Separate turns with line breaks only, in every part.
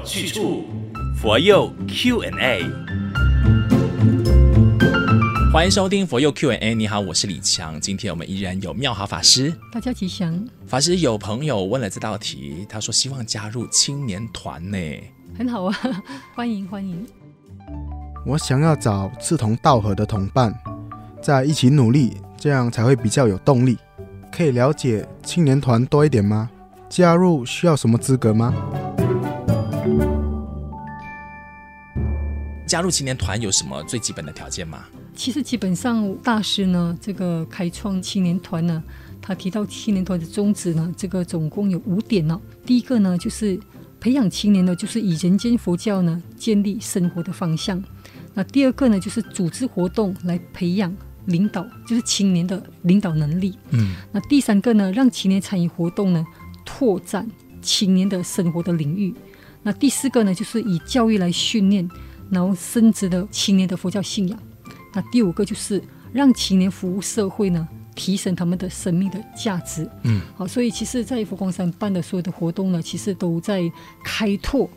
有去处，佛佑 Q&A。欢迎收听佛佑 Q&A。你好，我是李强。今天我们依然有妙好法师，
大家吉祥。
法师有朋友问了这道题，他说希望加入青年团呢，
很好啊，欢迎欢迎。
我想要找志同道合的同伴，在一起努力，这样才会比较有动力。可以了解青年团多一点吗？加入需要什么资格吗？
加入青年团有什么最基本的条件吗？
其实基本上大师呢，这个开创青年团呢，他提到青年团的宗旨呢，这个总共有五点呢。第一个呢，就是培养青年呢，就是以人间佛教呢建立生活的方向。那第二个呢，就是组织活动来培养。领导就是青年的领导能力。嗯，那第三个呢，让青年参与活动呢，拓展青年的生活的领域。那第四个呢，就是以教育来训练，然后深植的青年的佛教信仰。那第五个就是让青年服务社会呢，提升他们的生命的价值。嗯，好，所以其实，在佛光山办的所有的活动呢，其实都在开拓。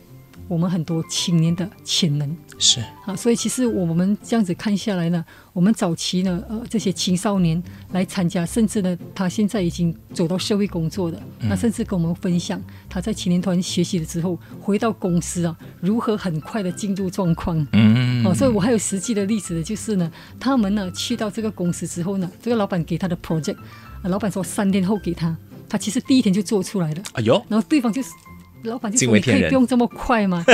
我们很多青年的潜能
是
啊，所以其实我们这样子看下来呢，我们早期呢，呃，这些青少年来参加，甚至呢，他现在已经走到社会工作的，嗯、那甚至跟我们分享他在青年团学习了之后，回到公司啊，如何很快的进入状况。嗯，嗯，嗯，哦，所以我还有实际的例子的就是呢，他们呢去到这个公司之后呢，这个老板给他的 project，老板说三天后给他，他其实第一天就做出来了。哎呦，然后对方就是。老板就说：“你可以不用这么快吗？”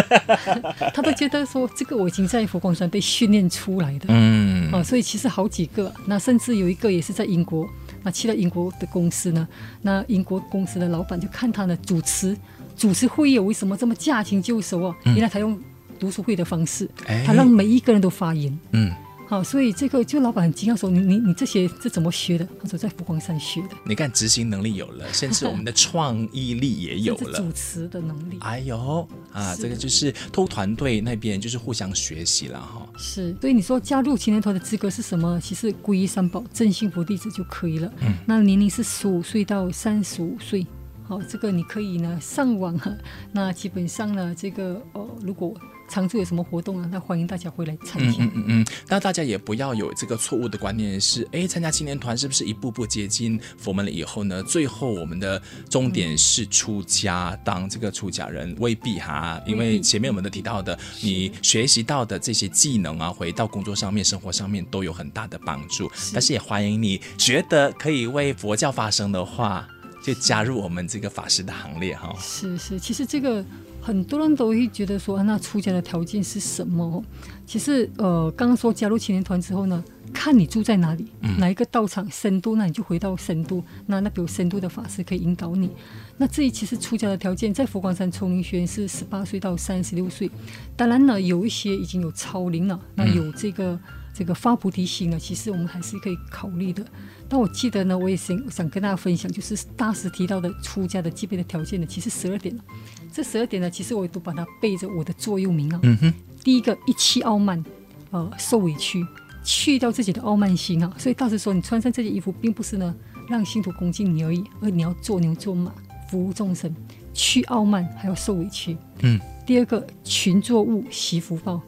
他都觉得说：“这个我已经在佛光山被训练出来的。”嗯，啊，所以其实好几个，那甚至有一个也是在英国，那去了英国的公司呢，那英国公司的老板就看他的主持主持会议为什么这么驾轻就熟啊？原来他用读书会的方式，他让每一个人都发言。嗯。好，所以这个就老板很惊讶说：“你你你这些是怎么学的？”他说：“在佛光山学的。”
你看执行能力有了，甚至我们的创意力也有了，
主持的能力。
哎呦啊，这个就是偷团队那边就是互相学习了哈。
是，所以你说加入青年团的资格是什么？其实皈依三宝、正信佛弟子就可以了。嗯，那年龄是十五岁到三十五岁。好，这个你可以呢上网哈。那基本上呢，这个哦，如果常驻有什么活动啊？那欢迎大家回来参加。嗯嗯
嗯，那大家也不要有这个错误的观念是，哎，参加青年团是不是一步步接近佛门了以后呢？最后我们的终点是出家，嗯、当这个出家人未必哈，因为前面我们都提到的，你学习到的这些技能啊，回到工作上面、生活上面都有很大的帮助。是但是也欢迎你觉得可以为佛教发声的话，就加入我们这个法师的行列哈。
是是，其实这个。很多人都会觉得说，那出家的条件是什么？其实，呃，刚刚说加入青年团之后呢，看你住在哪里，哪一个道场深度，那你就回到深度。那那比如深度的法师可以引导你。那这一其实出家的条件，在佛光山丛林学院是十八岁到三十六岁。当然呢，有一些已经有超龄了，那有这个这个发菩提心了，其实我们还是可以考虑的。但我记得呢，我也想想跟大家分享，就是大师提到的出家的基本的条件呢，其实十二点了。这十二点呢，其实我也都把它背着我的座右铭啊。嗯哼。第一个，一气傲慢，呃，受委屈，去掉自己的傲慢心啊。所以大师说，你穿上这件衣服，并不是呢让信徒恭敬你而已，而你要做牛做马，服务众生，去傲慢，还要受委屈。嗯。第二个，群作物，习福报。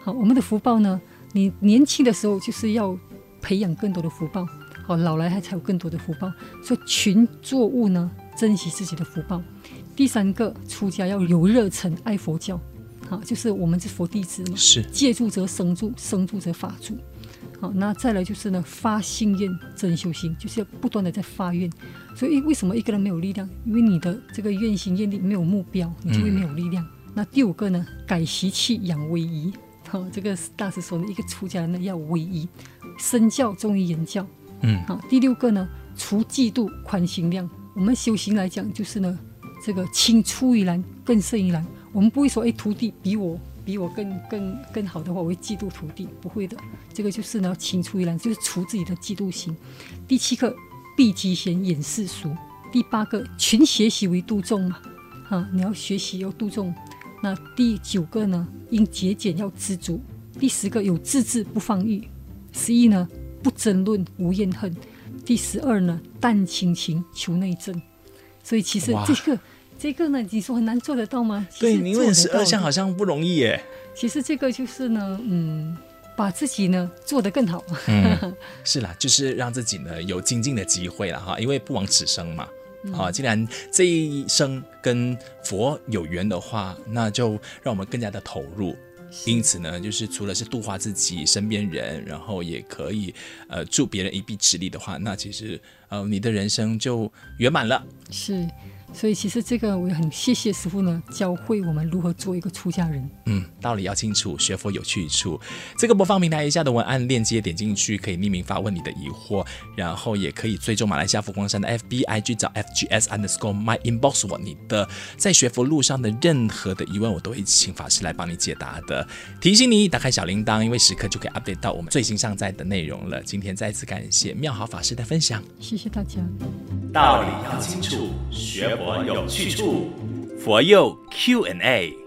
好，我们的福报呢，你年轻的时候就是要培养更多的福报。好，老来还才有更多的福报，所以群作物呢，珍惜自己的福报。第三个，出家要有热忱，爱佛教，好，就是我们是佛弟子嘛，
是
借助则生住，生住则法住。好，那再来就是呢，发心愿，真修行，就是要不断的在发愿。所以为什么一个人没有力量？因为你的这个愿心愿力没有目标，你就会没有力量。嗯、那第五个呢，改习气，养威仪。好，这个大师说呢一个出家人呢要威仪，身教重于言教。嗯，好，第六个呢，除嫉妒，宽心量。我们修行来讲，就是呢，这个青出于蓝更胜于蓝。我们不会说，哎，徒弟比我比我更更更好的话，我会嫉妒徒弟，不会的。这个就是呢，青出于蓝，就是除自己的嫉妒心。第七个，避嫉嫌，掩世俗。第八个，群学习为度众嘛，啊，你要学习要度众。那第九个呢，应节俭要知足。第十个，有自制不放逸。十一呢，不争论，无怨恨。第十二呢，淡亲情，求内政。所以其实这个哇这个呢，你说很难做得到吗？
对，你问十二项好像不容易耶。
其实这个就是呢，嗯，把自己呢做得更好。
嗯，是啦，就是让自己呢有精进的机会了哈，因为不枉此生嘛。啊，既然这一生跟佛有缘的话，那就让我们更加的投入。因此呢，就是除了是度化自己身边人，然后也可以呃助别人一臂之力的话，那其实呃你的人生就圆满了。
是。所以其实这个我也很谢谢师傅呢，教会我们如何做一个出家人。
嗯，道理要清楚，学佛有去处。这个播放平台以下的文案链接点进去，可以匿名发问你的疑惑，然后也可以追踪马来西亚佛光山的 FBIG 找 FGS underscore my inbox 我你的在学佛路上的任何的疑问，我都会请法师来帮你解答的。提醒你打开小铃铛，因为时刻就可以 update 到我们最新上载的内容了。今天再次感谢妙好法师的分享，
谢谢大家。
道理要清楚，学佛有去处，佛佑 Q&A。